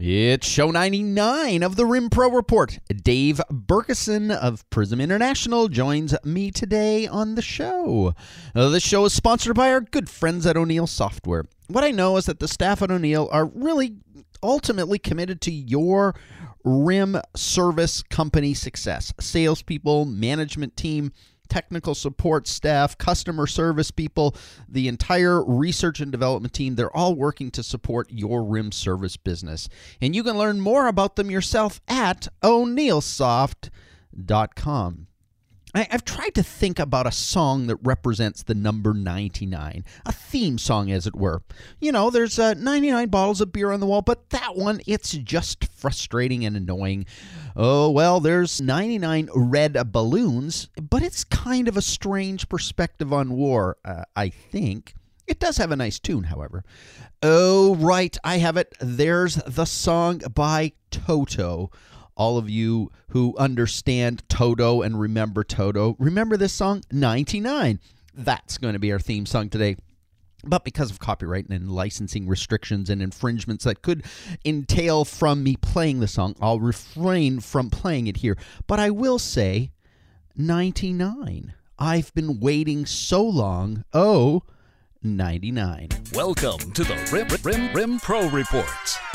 It's show 99 of the Rim Pro Report. Dave Bergeson of Prism International joins me today on the show. Uh, this show is sponsored by our good friends at O'Neill Software. What I know is that the staff at O'Neill are really ultimately committed to your RIM service company success. Salespeople, management team, technical support staff, customer service people, the entire research and development team, they're all working to support your RIM service business. And you can learn more about them yourself at o'neillsoft.com. I, have tried to think about a song that represents the number 99, a theme song, as it were. You know, there's uh, 99 bottles of beer on the wall, but that one, it's just frustrating and annoying. Oh, well, there's 99 red balloons, but it's kind of a strange perspective on war, uh, I think. It does have a nice tune, however. Oh, right, I have it. There's the song by Toto all of you who understand Toto and remember Toto, remember this song 99. That's going to be our theme song today. But because of copyright and licensing restrictions and infringements that could entail from me playing the song, I'll refrain from playing it here. But I will say 99. I've been waiting so long. Oh, 99. Welcome to the Rim, Rim, Rim Pro Report,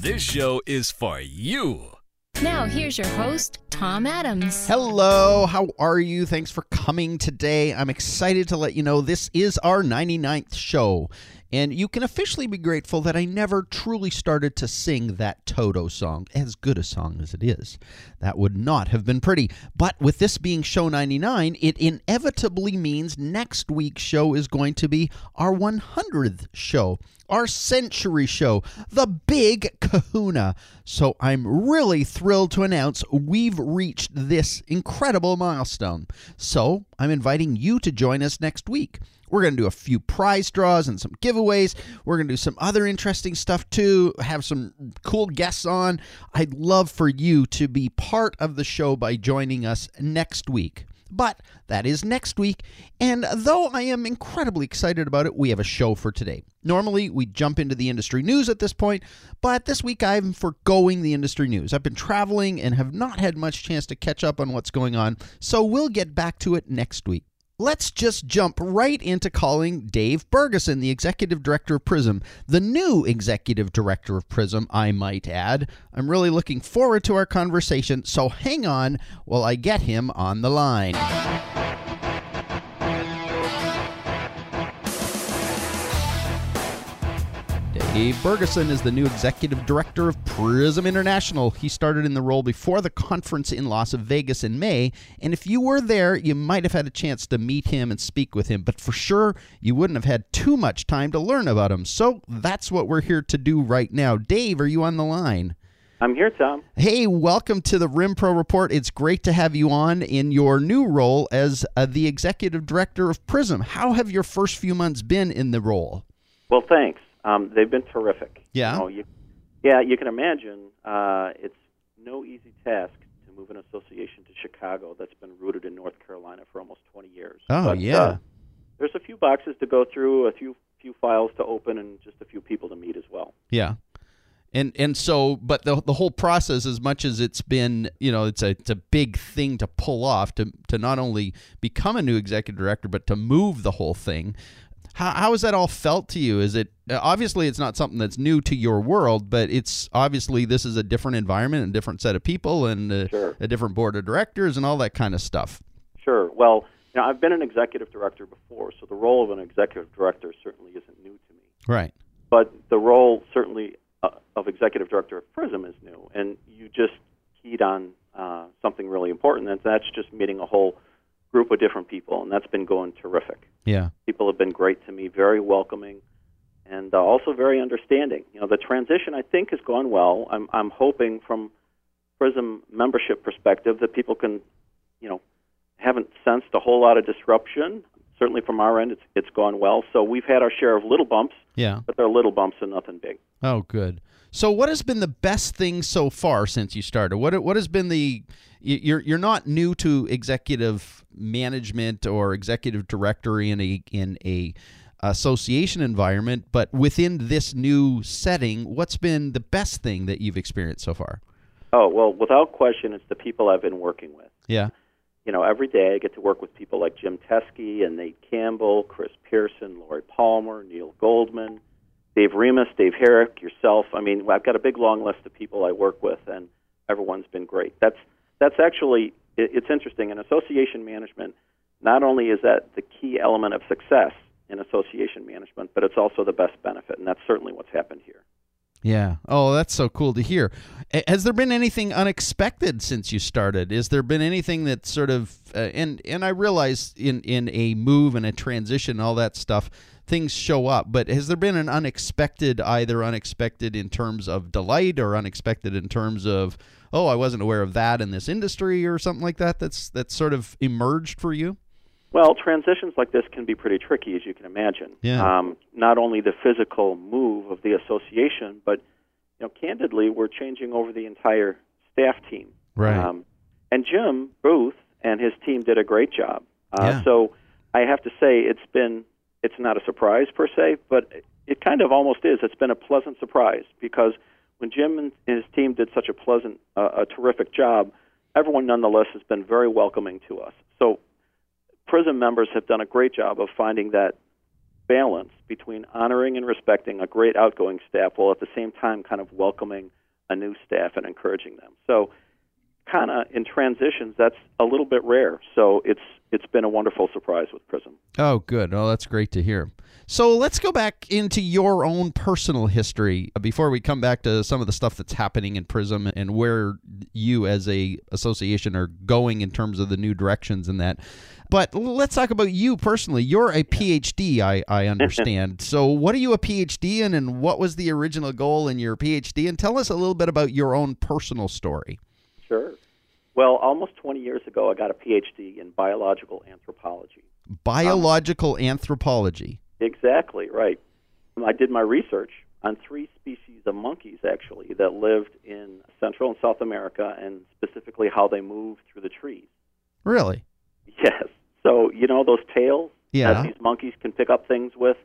This show is for you. Now, here's your host, Tom Adams. Hello, how are you? Thanks for coming today. I'm excited to let you know this is our 99th show. And you can officially be grateful that I never truly started to sing that Toto song, as good a song as it is. That would not have been pretty. But with this being show 99, it inevitably means next week's show is going to be our 100th show, our century show, the big kahuna. So I'm really thrilled to announce we've reached this incredible milestone. So I'm inviting you to join us next week. We're going to do a few prize draws and some giveaways. We're going to do some other interesting stuff too, have some cool guests on. I'd love for you to be part of the show by joining us next week. But that is next week, and though I am incredibly excited about it, we have a show for today. Normally, we jump into the industry news at this point, but this week I'm foregoing the industry news. I've been traveling and have not had much chance to catch up on what's going on, so we'll get back to it next week. Let's just jump right into calling Dave Bergeson, the executive director of Prism, the new executive director of Prism, I might add. I'm really looking forward to our conversation, so hang on while I get him on the line. Dave Bergeson is the new executive director of Prism International. He started in the role before the conference in Las Vegas in May, and if you were there, you might have had a chance to meet him and speak with him, but for sure, you wouldn't have had too much time to learn about him. So that's what we're here to do right now. Dave, are you on the line? I'm here, Tom. Hey, welcome to the Rim Pro Report. It's great to have you on in your new role as uh, the executive director of Prism. How have your first few months been in the role? Well, thanks. Um, they've been terrific. Yeah. You know, you, yeah, you can imagine uh, it's no easy task to move an association to Chicago that's been rooted in North Carolina for almost 20 years. Oh, but, yeah. Uh, there's a few boxes to go through, a few few files to open, and just a few people to meet as well. Yeah. And and so, but the the whole process, as much as it's been, you know, it's a it's a big thing to pull off to to not only become a new executive director, but to move the whole thing. How, how has that all felt to you? Is it obviously it's not something that's new to your world, but it's obviously this is a different environment and different set of people and a, Sure. a different board of directors and all that kind of stuff. Sure. Well, you know, I've been an executive director before, so the role of an executive director certainly isn't new to me. Right. But the role certainly uh, of executive director of Prism is new, and you just keyed on uh, something really important, and that's just meeting a whole group of different people, and that's been going terrific. Yeah. People have been great to me, very welcoming, and uh, also very understanding. You know, the transition I think has gone well. I'm I'm hoping from Prism membership perspective that people can, you know, haven't sensed a whole lot of disruption. Certainly from our end, it's it's gone well. So we've had our share of little bumps, Yeah. but they're little bumps and nothing big. Oh, good. So, what has been the best thing so far since you started? What what has been the you- you're you're not new to executive management or executive directory in a in a association environment, but within this new setting, what's been the best thing that you've experienced so far? Oh well, without question, it's the people I've been working with. Yeah. you know, every day I get to work with people like Jim Teskey and Nate Campbell, Chris Pearson, Lori Palmer, Neil Goldman, Dave Remus, Dave Herrick, yourself. I mean, I've got a big long list of people I work with, and everyone's been great. That's that's actually it, it's interesting in association management. Not only is that the key element of success in association management, but it's also the best benefit, and that's certainly what's happened here. Yeah. Oh, that's so cool to hear. Has there been anything unexpected since you started? Is there been anything that sort of uh, and and I realize in in a move and a transition and all that stuff things show up, but has there been an unexpected either unexpected in terms of delight or unexpected in terms of oh, I wasn't aware of that in this industry or something like that that's that's sort of emerged for you? Well, transitions like this can be pretty tricky, as you can imagine. Yeah. Um, not only the physical move of the association, but you know, candidly, we're changing over the entire staff team. Right. Um, and Jim Booth and his team did a great job. Uh, Yeah. So I have to say, it's been it's not a surprise per se, but it kind of almost is. It's been a pleasant surprise because when Jim and his team did such a pleasant, uh, a terrific job, everyone nonetheless has been very welcoming to us. So Prism members have done a great job of finding that balance between honoring and respecting a great outgoing staff while at the same time kind of welcoming a new staff and encouraging them. So kind of in transitions that's a little bit rare. So it's it's been a wonderful surprise with Prism. Oh, good. Oh, that's great to hear. So let's go back into your own personal history uh, before we come back to some of the stuff that's happening in Prism and where you as a association are going in terms of the new directions and that. But let's talk about you personally. You're a PhD, I, I understand. so what are you a PhD in and what was the original goal in your PhD? And tell us a little bit about your own personal story. Sure. Well, almost 20 years ago I got a PhD in biological anthropology. Biological anthropology. Exactly, right. Um, I did my research on three species of monkeys, actually, that lived in Central and South America, and specifically how they move through the trees. Really? Yes. So, you know those tails Yeah. that these monkeys can pick up things with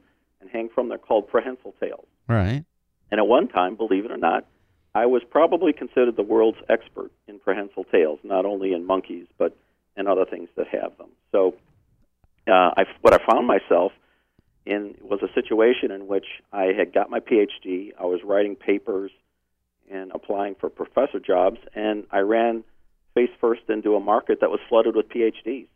and hang from? They're called prehensile tails. Right. And at one time, believe it or not, I was probably considered the world's expert in prehensile tails, not only in monkeys, but in other things that have them. So, uh, I, what I found myself in was a situation in which I had got my PhD. I was writing papers and applying for professor jobs, and I ran face first into a market that was flooded with PhDs.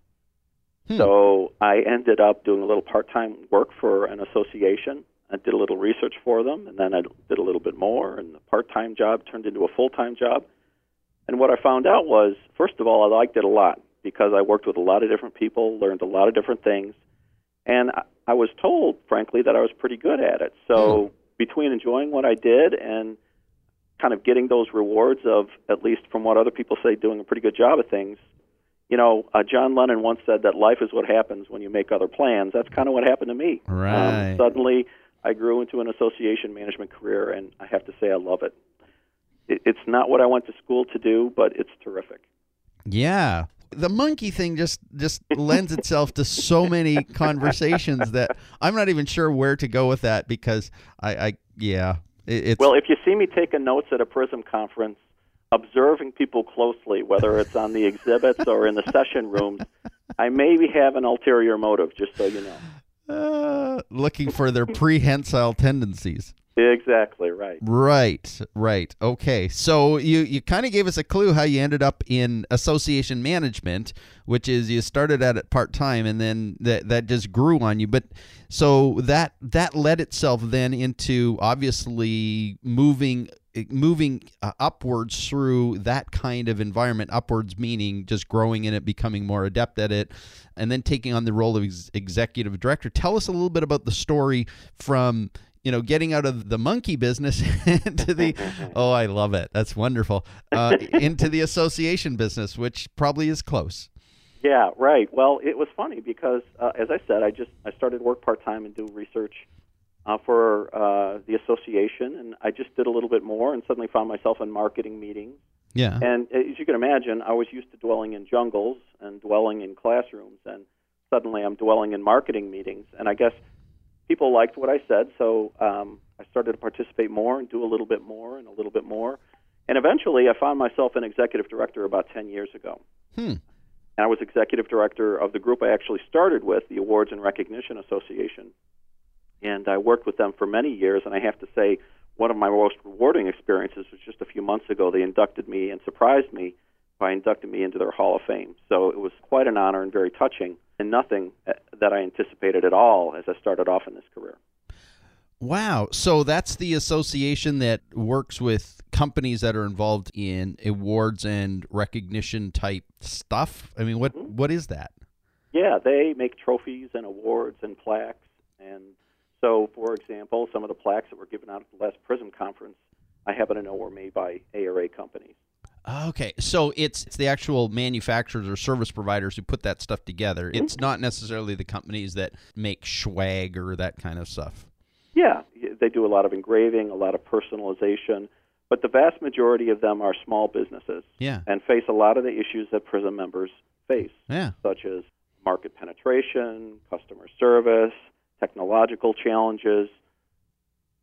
Hmm. So I ended up doing a little part-time work for an association. I did a little research for them, and then I did a little bit more, and the part-time job turned into a full-time job. And what I found out was, first of all, I liked it a lot because I worked with a lot of different people, learned a lot of different things, and I- I was told, frankly, that I was pretty good at it. So between enjoying what I did and kind of getting those rewards of, at least from what other people say, doing a pretty good job of things, you know, uh, John Lennon once said that life is what happens when you make other plans. That's kind of what happened to me. Right. Um, suddenly, I grew into an association management career, and I have to say, I love it. it. It's not what I went to school to do, but it's terrific. Yeah. The monkey thing just just lends itself to so many conversations that I'm not even sure where to go with that because I, I yeah, it, it's Well, if you see me taking notes at a Prism conference, observing people closely, whether it's on the exhibits or in the session rooms, I maybe have an ulterior motive, just so you know. Uh, looking for their prehensile tendencies. Exactly right. Right, right. Okay. So you you kind of gave us a clue how you ended up in association management, which is you started at it part time and then that that just grew on you. But so that that led itself then into obviously moving moving uh, upwards through that kind of environment upwards meaning just growing in it becoming more adept at it and then taking on the role of ex- executive director tell us a little bit about the story from you know, getting out of the monkey business into the oh, I love it. That's wonderful. Uh, into the association business, which probably is close. Yeah, right. Well, it was funny because, uh, as I said, I just I started work part time and do research uh, for uh, the association, and I just did a little bit more, and suddenly found myself in marketing meetings. Yeah. And as you can imagine, I was used to dwelling in jungles and dwelling in classrooms, and suddenly I'm dwelling in marketing meetings. And I guess people liked what I said, so um, I started to participate more and do a little bit more and a little bit more. And eventually, I found myself an executive director about 10 years ago. Hmm. And I was executive director of the group I actually started with, the Awards and Recognition Association. And I worked with them for many years, and I have to say, one of my most rewarding experiences was just a few months ago. They inducted me and surprised me by inducting me into their Hall of Fame. So it was quite an honor and very touching, and nothing uh, that I anticipated at all as I started off in this career. Wow. So that's the association that works with companies that are involved in awards and recognition type stuff. I mean, what Mm-hmm. what is that? Yeah, they make trophies and awards and plaques. And so, for example, some of the plaques that were given out at the last Prism conference, I happen to know were made by ARA companies. Okay, so it's it's the actual manufacturers or service providers who put that stuff together. Mm-hmm. It's not necessarily the companies that make swag or that kind of stuff. Yeah, they do a lot of engraving, a lot of personalization, but the vast majority of them are small businesses Yeah. and face a lot of the issues that Prism members face, Yeah. such as market penetration, customer service, technological challenges.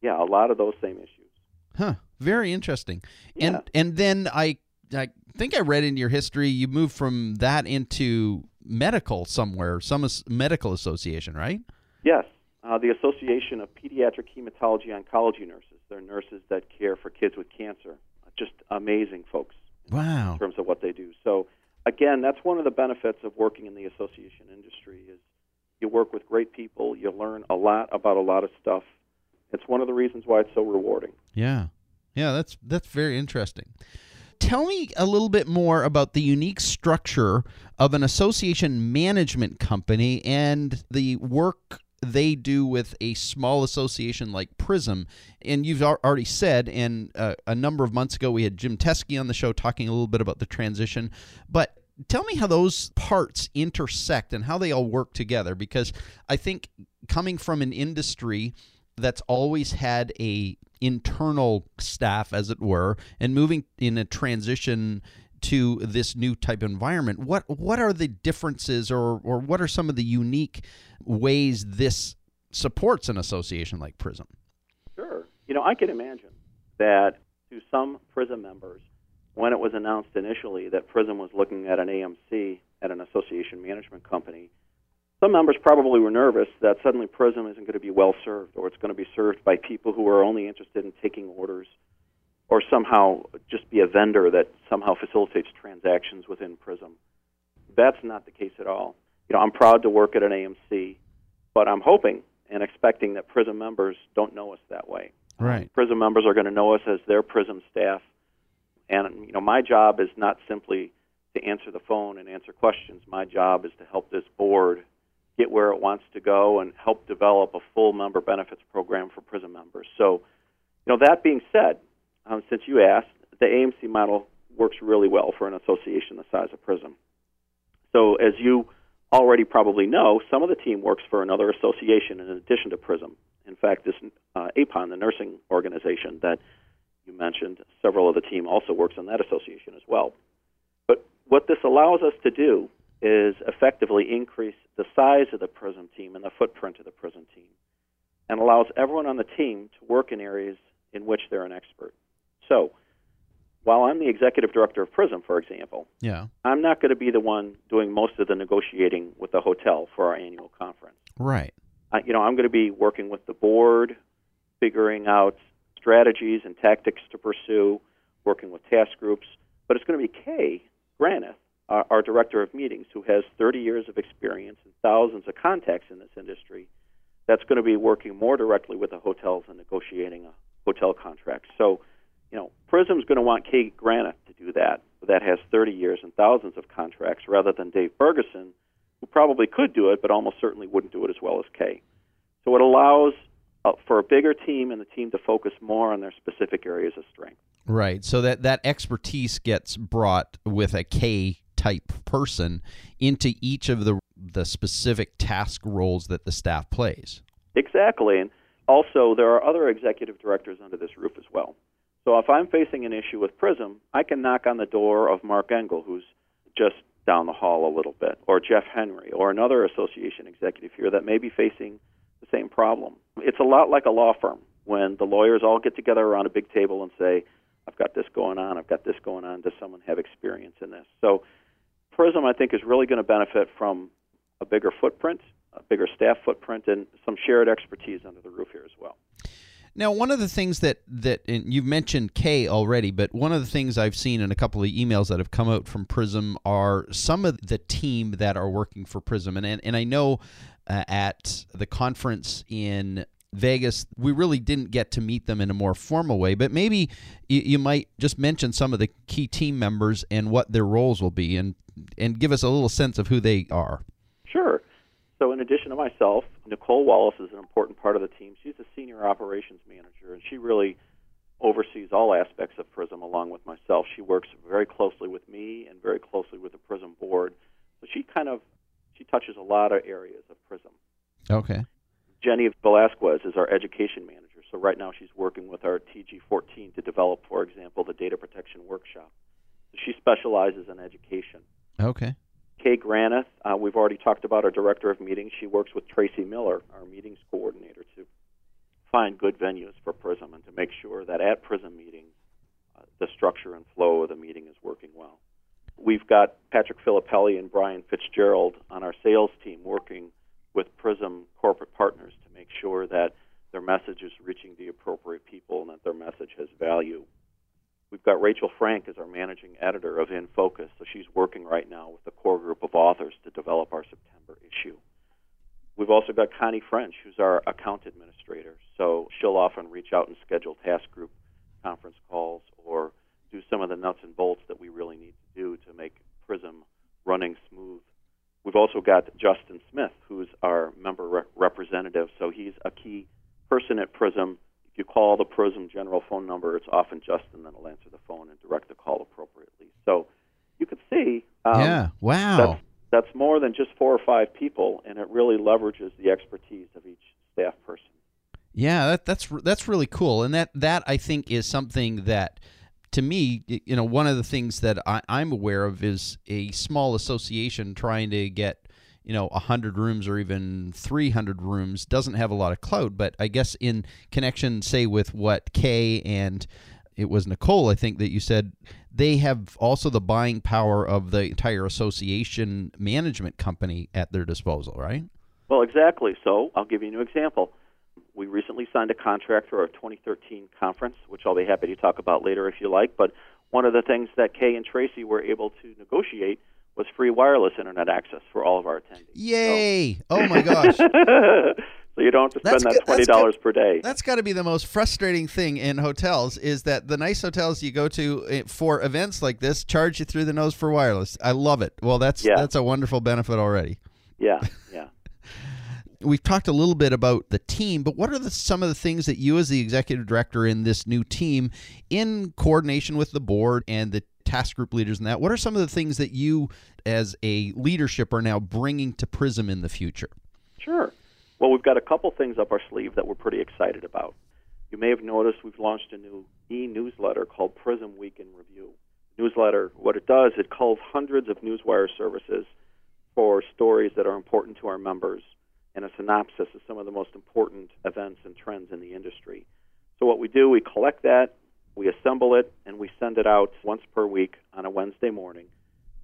Yeah, a lot of those same issues. Huh. Very interesting. Yeah. And and then I I think I read in your history you moved from that into medical somewhere, some medical association, right? Yes, uh, the Association of Pediatric Hematology Oncology Nurses. They're nurses that care for kids with cancer. Just amazing folks Wow. in terms of what they do. So, again, that's one of the benefits of working in the association industry is you work with great people. You learn a lot about a lot of stuff. It's one of the reasons why it's so rewarding. Yeah. Yeah, that's that's very interesting. Tell me a little bit more about the unique structure of an association management company and the work they do with a small association like Prism. And you've already said, and uh, a number of months ago, we had Jim Teskey on the show talking a little bit about the transition. But tell me how those parts intersect and how they all work together, because I think coming from an industry that's always had a internal staff as it were and moving in a transition to this new type of environment what what are the differences or or what are some of the unique ways this supports an association like prism Sure. You know, I can imagine that to some PRISM members, when it was announced initially that PRISM was looking at an AMC at an association management company, some members probably were nervous that suddenly PRISM isn't going to be well served or it's going to be served by people who are only interested in taking orders or somehow just be a vendor that somehow facilitates transactions within PRISM. That's not the case at all. You know, I'm proud to work at an AMC, but I'm hoping and expecting that Prism members don't know us that way. Right. Prism members are going to know us as their Prism staff, and you know, my job is not simply to answer the phone and answer questions. My job is to help this board get where it wants to go and help develop a full member benefits program for Prism members. So, you know, that being said, um, since you asked, the AMC model works really well for an association the size of Prism. So, as you already probably know, some of the team works for another association in addition to Prism. In fact, this uh, APON, the nursing organization that you mentioned, several of the team also works on that association as well. But what this allows us to do is effectively increase the size of the Prism team and the footprint of the Prism team, and allows everyone on the team to work in areas in which they're an expert. So, while I'm the executive director of Prism, for example, yeah I'm not going to be the one doing most of the negotiating with the hotel for our annual conference. right I, you know, I'm going to be working with the board, figuring out strategies and tactics to pursue, working with task groups. But it's going to be Kay Granith, our, our director of meetings, who has 30 years of experience and thousands of contacts in this industry. That's going to be working more directly with the hotels and negotiating a hotel contract. So, you know, Prism's going to want Kay Granith to do that. That has 30 years and thousands of contracts, rather than Dave Bergeson, who probably could do it, but almost certainly wouldn't do it as well as Kay. So it allows uh, for a bigger team and the team to focus more on their specific areas of strength. Right. So that that expertise gets brought with a Kay type person into each of the the specific task roles that the staff plays. Exactly. And also there are other executive directors under this roof as well. So if I'm facing an issue with Prism, I can knock on the door of Mark Engel, who's just down the hall a little bit, or Jeff Henry, or another association executive here that may be facing the same problem. It's a lot like a law firm when the lawyers all get together around a big table and say, I've got this going on, I've got this going on. Does someone have experience in this? So Prism, I think, is really going to benefit from a bigger footprint, a bigger staff footprint, and some shared expertise under the roof here as well. Now, one of the things that that you've mentioned Kay already, but one of the things I've seen in a couple of emails that have come out from Prism are some of the team that are working for Prism, and and, and I know uh, at the conference in Vegas, we really didn't get to meet them in a more formal way, but maybe you, you might just mention some of the key team members and what their roles will be, and and give us a little sense of who they are. Sure. So, in addition to myself, Nicole Wallace is an important part of the team. She's the senior operations manager, and she really oversees all aspects of Prism along with myself. She works very closely with me and very closely with the Prism board. So she kind of she touches a lot of areas of Prism. Okay. Jenny Velasquez is our education manager. So right now she's working with our TG14 to develop, for example, the data protection workshop. She specializes in education. Okay. Kay Granith, uh, we've already talked about our director of meetings. She works with Tracy Miller, our meetings coordinator, to find good venues for Prism and to make sure that at Prism meetings, uh, the structure and flow of the meeting is working well. We've got Patrick Filippelli and Brian Fitzgerald on our sales team working with Prism corporate partners to make sure that their message is reaching the appropriate people and that their message has value. We've got Rachel Frank as our managing editor of In Focus, so she's working right now with a core group of authors to develop our September issue. We've also got Connie French, who's our account administrator, so she'll often reach out and schedule task group conference calls or do some of the nuts and bolts that we really need to do to make Prism running smooth. We've also got Justin Smith, who's our member re- representative, so he's a key person at Prism. If you call the Prism general phone number, it's often Justin that'll answer the phone and direct the call appropriately. So you can see. Um, yeah. Wow. That's, that's more than just four or five people, and it really leverages the expertise of each staff person. Yeah, that, that's that's really cool, and that that I think is something that to me, you know, one of the things that I, am aware of is a small association trying to get, you know, 100 rooms or even 300 rooms doesn't have a lot of clout. But I guess in connection, say, with what Kay and it was Nicole, I think that you said they have also the buying power of the entire association management company at their disposal, right? Well, exactly. So I'll give you an example. We recently signed a contract for our 2013 conference, which I'll be happy to talk about later if you like. But one of the things that Kay and Tracy were able to negotiate was free wireless internet access for all of our attendees. Yay! So, oh my gosh! so you don't have to spend that's that twenty dollars per day. That's got to be the most frustrating thing in hotels is that the nice hotels you go to eh, for events like this charge you through the nose for wireless. I love it. Well, that's yeah. that's a wonderful benefit already. Yeah, yeah we've talked a little bit about the team, but what are the, some of the things that you, as the executive director in this new team, in coordination with the board and the task group leaders and that, what are some of the things that you, as a leadership, are now bringing to Prism in the future? Sure. Well, we've got a couple things up our sleeve that we're pretty excited about. You may have noticed we've launched a new e newsletter called Prism Week in Review. Newsletter, what it does, it calls hundreds of newswire services for stories that are important to our members and a synopsis of some of the most important events and trends in the industry. So, what we do, we collect that, we assemble it, and we send it out once per week on a Wednesday morning.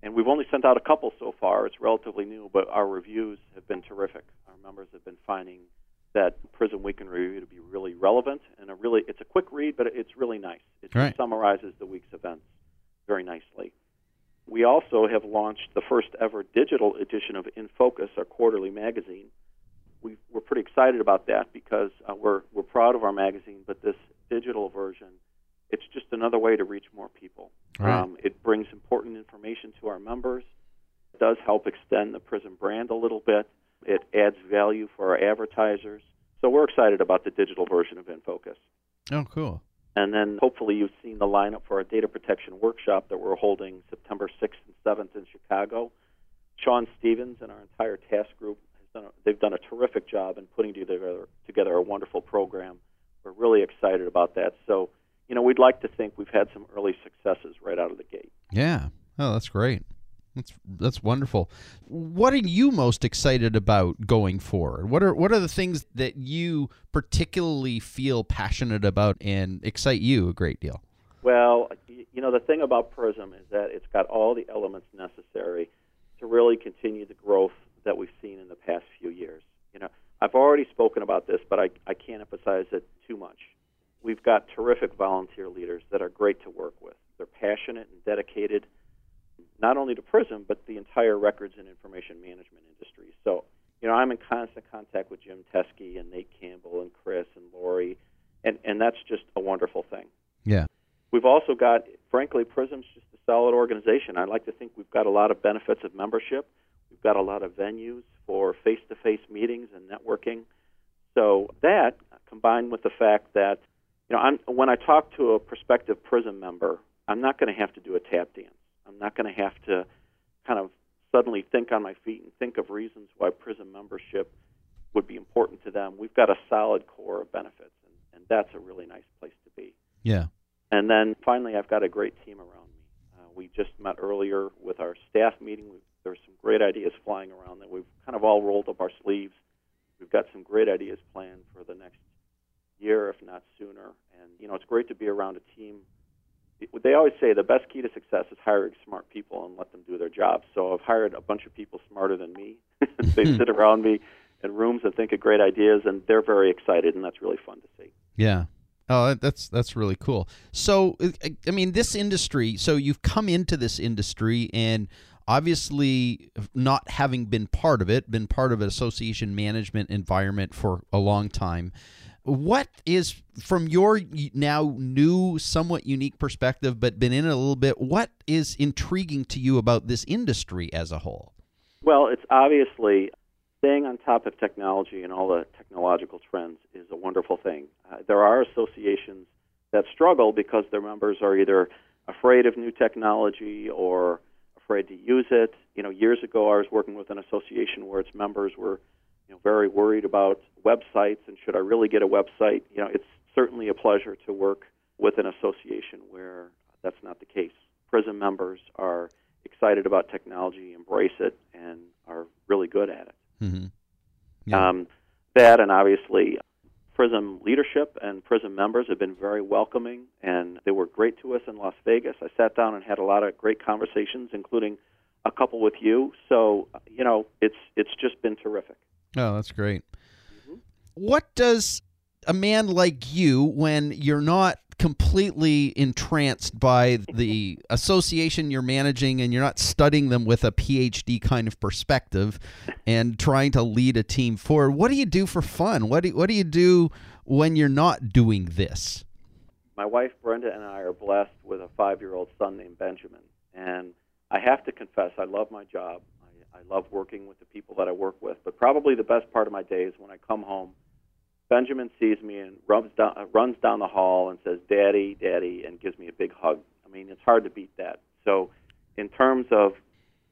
And we've only sent out a couple so far. It's relatively new, but our reviews have been terrific. Our members have been finding that Prism Week in Review to be really relevant and a really it's a quick read, but it's really nice. It right. summarizes the week's events very nicely. We also have launched the first ever digital edition of In Focus, our quarterly magazine, we, we're pretty excited about that because uh, we're we're proud of our magazine, but this digital version, it's just another way to reach more people. Right. Um, it brings important information to our members. It does help extend the Prism brand a little bit. It adds value for our advertisers. So we're excited about the digital version of InFocus. Oh, cool. And then hopefully you've seen the lineup for our data protection workshop that we're holding September 6th and 7th in Chicago. Sean Stevens and our entire task group done a, they've done a terrific job in putting together together a wonderful program. We're really excited about that. So, you know, we'd like to think we've had some early successes right out of the gate. Yeah. Oh, that's great. That's that's wonderful. What are you most excited about going forward? What are what are the things that you particularly feel passionate about and excite you a great deal? Well, you know the thing about Prism is that it's got all the elements necessary to really continue the growth that we've seen in the past few years. You know, I've already spoken about this, but I, I can't emphasize it too much. We've got terrific volunteer leaders that are great to work with. They're passionate and dedicated not only to Prism, but the entire records and information management industry. So, you know, I'm in constant contact with Jim Teskey and Nate Campbell and Chris and Lori, and, and that's just a wonderful thing. Yeah. We've also got, frankly, Prism's just a solid organization. I like to think we've got a lot of benefits of membership. We've got a lot of venues for face to face meetings and networking. So, that combined with the fact that, you know, I'm, when I talk to a prospective Prism member, I'm not going to have to do a tap dance. I'm not going to have to kind of suddenly think on my feet and think of reasons why Prism membership would be important to them. We've got a solid core of benefits, and, and that's a really nice place to be. Yeah. And then finally, I've got a great team around me. Uh, we just met earlier with our staff meeting. We've, there's some great ideas flying around that we've kind of all rolled up our sleeves. We've got some great ideas planned for the next year, if not sooner. And you know, it's great to be around a team they always say the best key to success is hiring smart people and let them do their jobs. So I've hired a bunch of people smarter than me. they hmm. sit around me in rooms and think of great ideas, and they're very excited, and that's really fun to see. Yeah. Oh, that's that's really cool. So, I mean, this industry. So you've come into this industry, and obviously, not having been part of it, been part of an association management environment for a long time what is from your now new somewhat unique perspective but been in it a little bit what is intriguing to you about this industry as a whole? Well it's obviously staying on top of technology and all the technological trends is a wonderful thing. Uh, there are associations that struggle because their members are either afraid of new technology or afraid to use it you know years ago i was working with an association where its members were you know, very worried about websites and should I really get a website? You know, it's certainly a pleasure to work with an association where that's not the case. Prism members are excited about technology, embrace it, and are really good at it. Mm-hmm. Yeah. Um, that and obviously Prism leadership and Prism members have been very welcoming, and they were great to us in Las Vegas. I sat down and had a lot of great conversations, including a couple with you. So you know, it's it's just been terrific. Oh, that's great. Mm-hmm. What does a man like you, when you're not completely entranced by the association you're managing and you're not studying them with a PhD kind of perspective and trying to lead a team forward, what do you do for fun? What do, what do you do when you're not doing this? My wife Brenda and I are blessed with a five year old son named Benjamin. And I have to confess, I love my job. I love working with the people that I work with, but probably the best part of my day is when I come home. Benjamin sees me and runs down, runs down the hall and says, "Daddy, Daddy," and gives me a big hug. I mean, it's hard to beat that. So, in terms of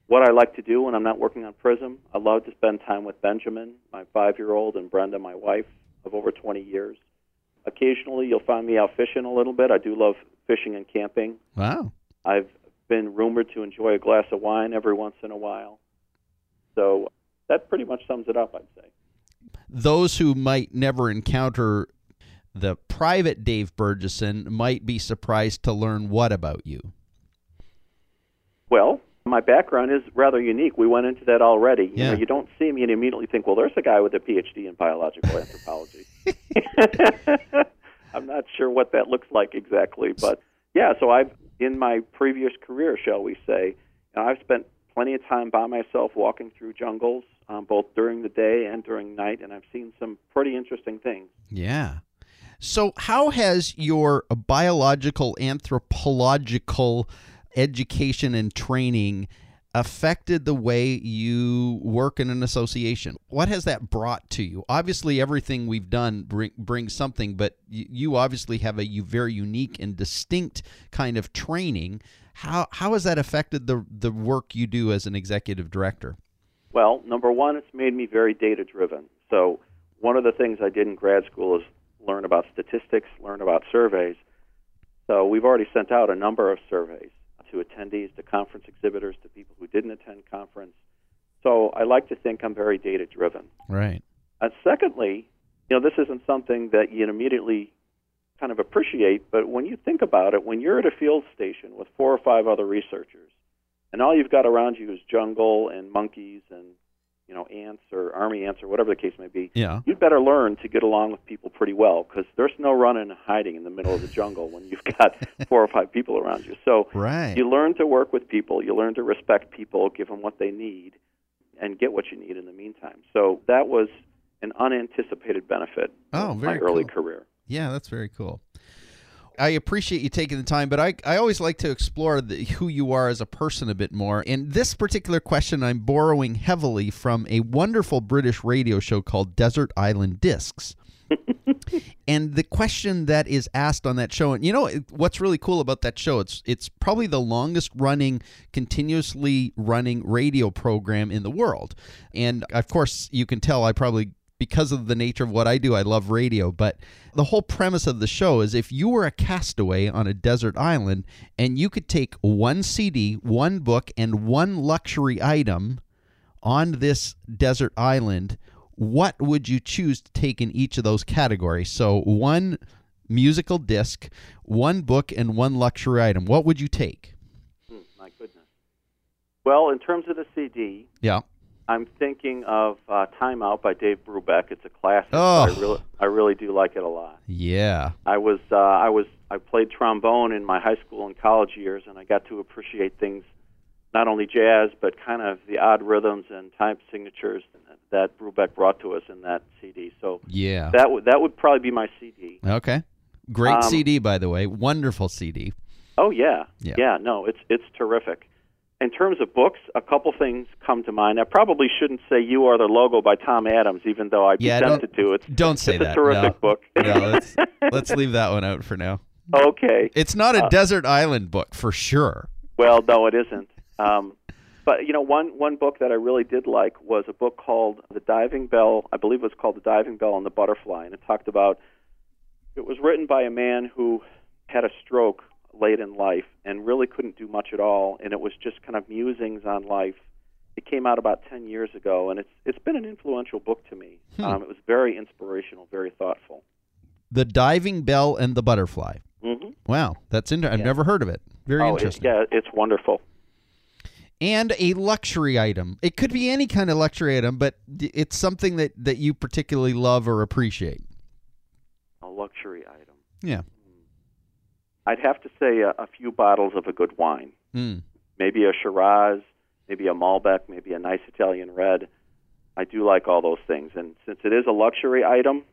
what I like to do when I'm not working on Prism, I love to spend time with Benjamin, my five-year-old, and Brenda, my wife of over 20 years. Occasionally, you'll find me out fishing a little bit. I do love fishing and camping. Wow. I've been rumored to enjoy a glass of wine every once in a while. So that pretty much sums it up, I'd say. Those who might never encounter the private Dave Bergeson might be surprised to learn what about you? Well, my background is rather unique. We went into that already. You yeah. know, you don't see me and immediately think, well, there's a guy with a PhD in biological anthropology. I'm not sure what that looks like exactly, but yeah. So I've in my previous career, shall we say, I've spent plenty of time by myself walking through jungles, um, both during the day and during night, and I've seen some pretty interesting things. Yeah. So, how has your biological anthropological education and training affected the way you work in an association? What has that brought to you? Obviously, everything we've done bring, brings something, but you, you obviously have a very unique and distinct kind of training. How how has that affected the the work you do as an executive director? Well, number one, it's made me very data driven. So one of the things I did in grad school is learn about statistics, learn about surveys. So we've already sent out a number of surveys to attendees, to conference exhibitors, to people who didn't attend conference. So I like to think I'm very data driven. Right. And secondly, you know, this isn't something that you immediately kind of appreciate, but when you think about it, when you're at a field station with four or five other researchers, and all you've got around you is jungle and monkeys and you know ants or army ants or whatever the case may be, Yeah. you'd better learn to get along with people pretty well because there's no running and hiding in the middle of the jungle when you've got four or five people around you. So Right. you learn to work with people, you learn to respect people, give them what they need, and get what you need in the meantime. So that was an unanticipated benefit Oh, of very my early cool. career. Yeah, that's very cool. I appreciate you taking the time, but I, I always like to explore the, who you are as a person a bit more. And this particular question I'm borrowing heavily from a wonderful British radio show called Desert Island Discs. and the question that is asked on that show, and you know what's really cool about that show? It's it's probably the longest running, continuously running radio program in the world. And of course, you can tell I probably because of the nature of what I do, I love radio. But the whole premise of the show is if you were a castaway on a desert island and you could take one CD, one book, and one luxury item on this desert island, what would you choose to take in each of those categories? So, one musical disc, one book, and one luxury item. What would you take? Hmm, my goodness. Well, in terms of the CD, Yeah. I'm thinking of uh, "Time Out" by Dave Brubeck. It's a classic. Oh. I really, I really do like it a lot. Yeah. I was, uh, I was, I played trombone in my high school and college years, and I got to appreciate things, not only jazz, but kind of the odd rhythms and time signatures that Brubeck brought to us in that CD. So Yeah. that would that would probably be my CD. Okay. Great Um, CD, by the way. Wonderful CD. Oh yeah. Yeah. no, it's it's terrific. In terms of books, a couple things come to mind. I probably shouldn't say "You Are the Logo" by Tom Adams, even though I'd be Yeah, don't- tempted to. It's Don't say it's that. a terrific no. book. no, let's, let's leave that one out for now. okay. It's not a Uh, desert island book for sure. Well, no, it isn't. Um, but you know, one one book that I really did like was a book called "The Diving Bell." I believe it was called "The Diving Bell and the Butterfly," and it talked about. It was written by a man who had a stroke late in life and really couldn't do much at all, and it was just kind of musings on life. It came out about ten years ago, and it's it's been an influential book to me. Hmm. Um, it was very inspirational, very thoughtful. The Diving Bell and the Butterfly. Mm-hmm. Wow, that's inter- I've Yeah. never heard of it. Very oh, it, interesting. yeah, it's wonderful. And a luxury item. It could be any kind of luxury item, but it's something that, that you particularly love or appreciate. A luxury item. Yeah. I'd have to say a, a few bottles of a good wine. Mm. Maybe a Shiraz, maybe a Malbec, maybe a nice Italian red. I do like all those things, and since it is a luxury item,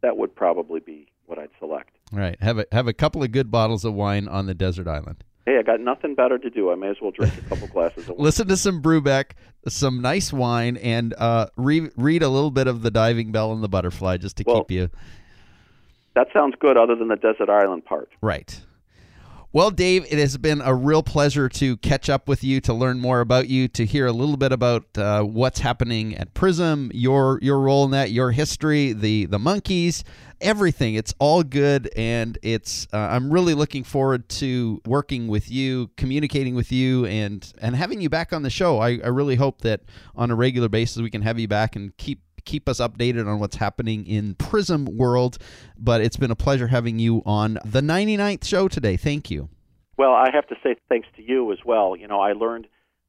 that would probably be what I'd select. All right. Have a have a couple of good bottles of wine on the desert island. Hey, I got nothing better to do. I may as well drink a couple glasses of wine. Listen to some Brubeck, some nice wine, and uh, re- read a little bit of the Diving Bell and the Butterfly just to Well- keep you That sounds good, other than the desert island part. Right. Well, Dave, it has been a real pleasure to catch up with you, to learn more about you, to hear a little bit about uh, what's happening at Prism, your your role in that, your history, the the monkeys, everything. It's all good, and it's. Uh, I'm really looking forward to working with you, communicating with you, and and having you back on the show. I, I really hope that on a regular basis we can have you back and keep keep us updated on what's happening in Prism World. But it's been a pleasure having you on the 99th show today. Thank you. Well, I have to say thanks to you as well. You know, I learned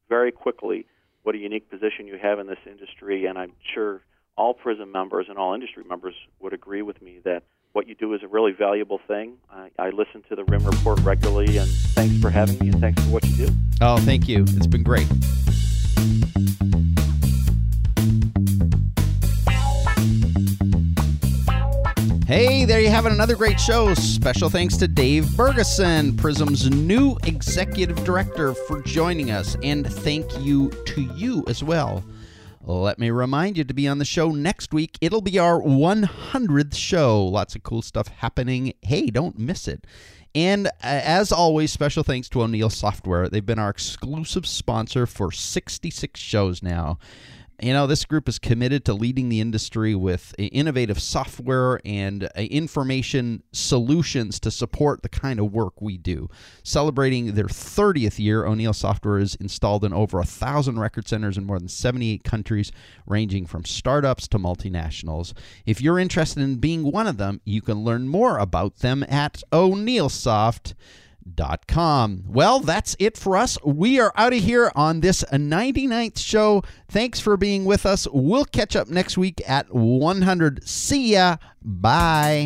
very quickly what a unique position you have in this industry, and I'm sure all Prism members and all industry members would agree with me that what you do is a really valuable thing. I, I listen to the RIM report regularly, and thanks for having me, and thanks for what you do. Oh, thank you. It's been great. Hey, there you have it, another great show. Special thanks to Dave Bergeson, Prism's new executive director, for joining us, and thank you to you as well. Let me remind you to be on the show next week. It'll be our 100th show. Lots of cool stuff happening. Hey, don't miss it. And uh, as always, special thanks to O'Neill Software. They've been our exclusive sponsor for 66 shows now. You know, this group is committed to leading the industry with innovative software and uh, information solutions to support the kind of work we do. Celebrating their 30th year, O'Neil Software is installed in over a thousand record centers in more than 78 countries, ranging from startups to multinationals. If you're interested in being one of them, you can learn more about them at O'Neil o'neillsoft.com com. Well, that's it for us. We are out of here on this 99th show. Thanks for being with us. We'll catch up next week at 100. See ya. Bye.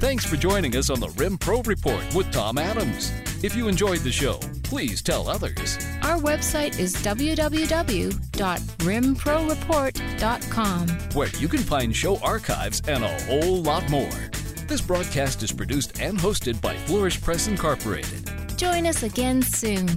Thanks for joining us on the RIM Pro Report with Tom Adams. If you enjoyed the show, please tell others. Our website is www.rimproreport.com, where you can find show archives and a whole lot more. This broadcast is produced and hosted by Flourish Press Incorporated. Join us again soon.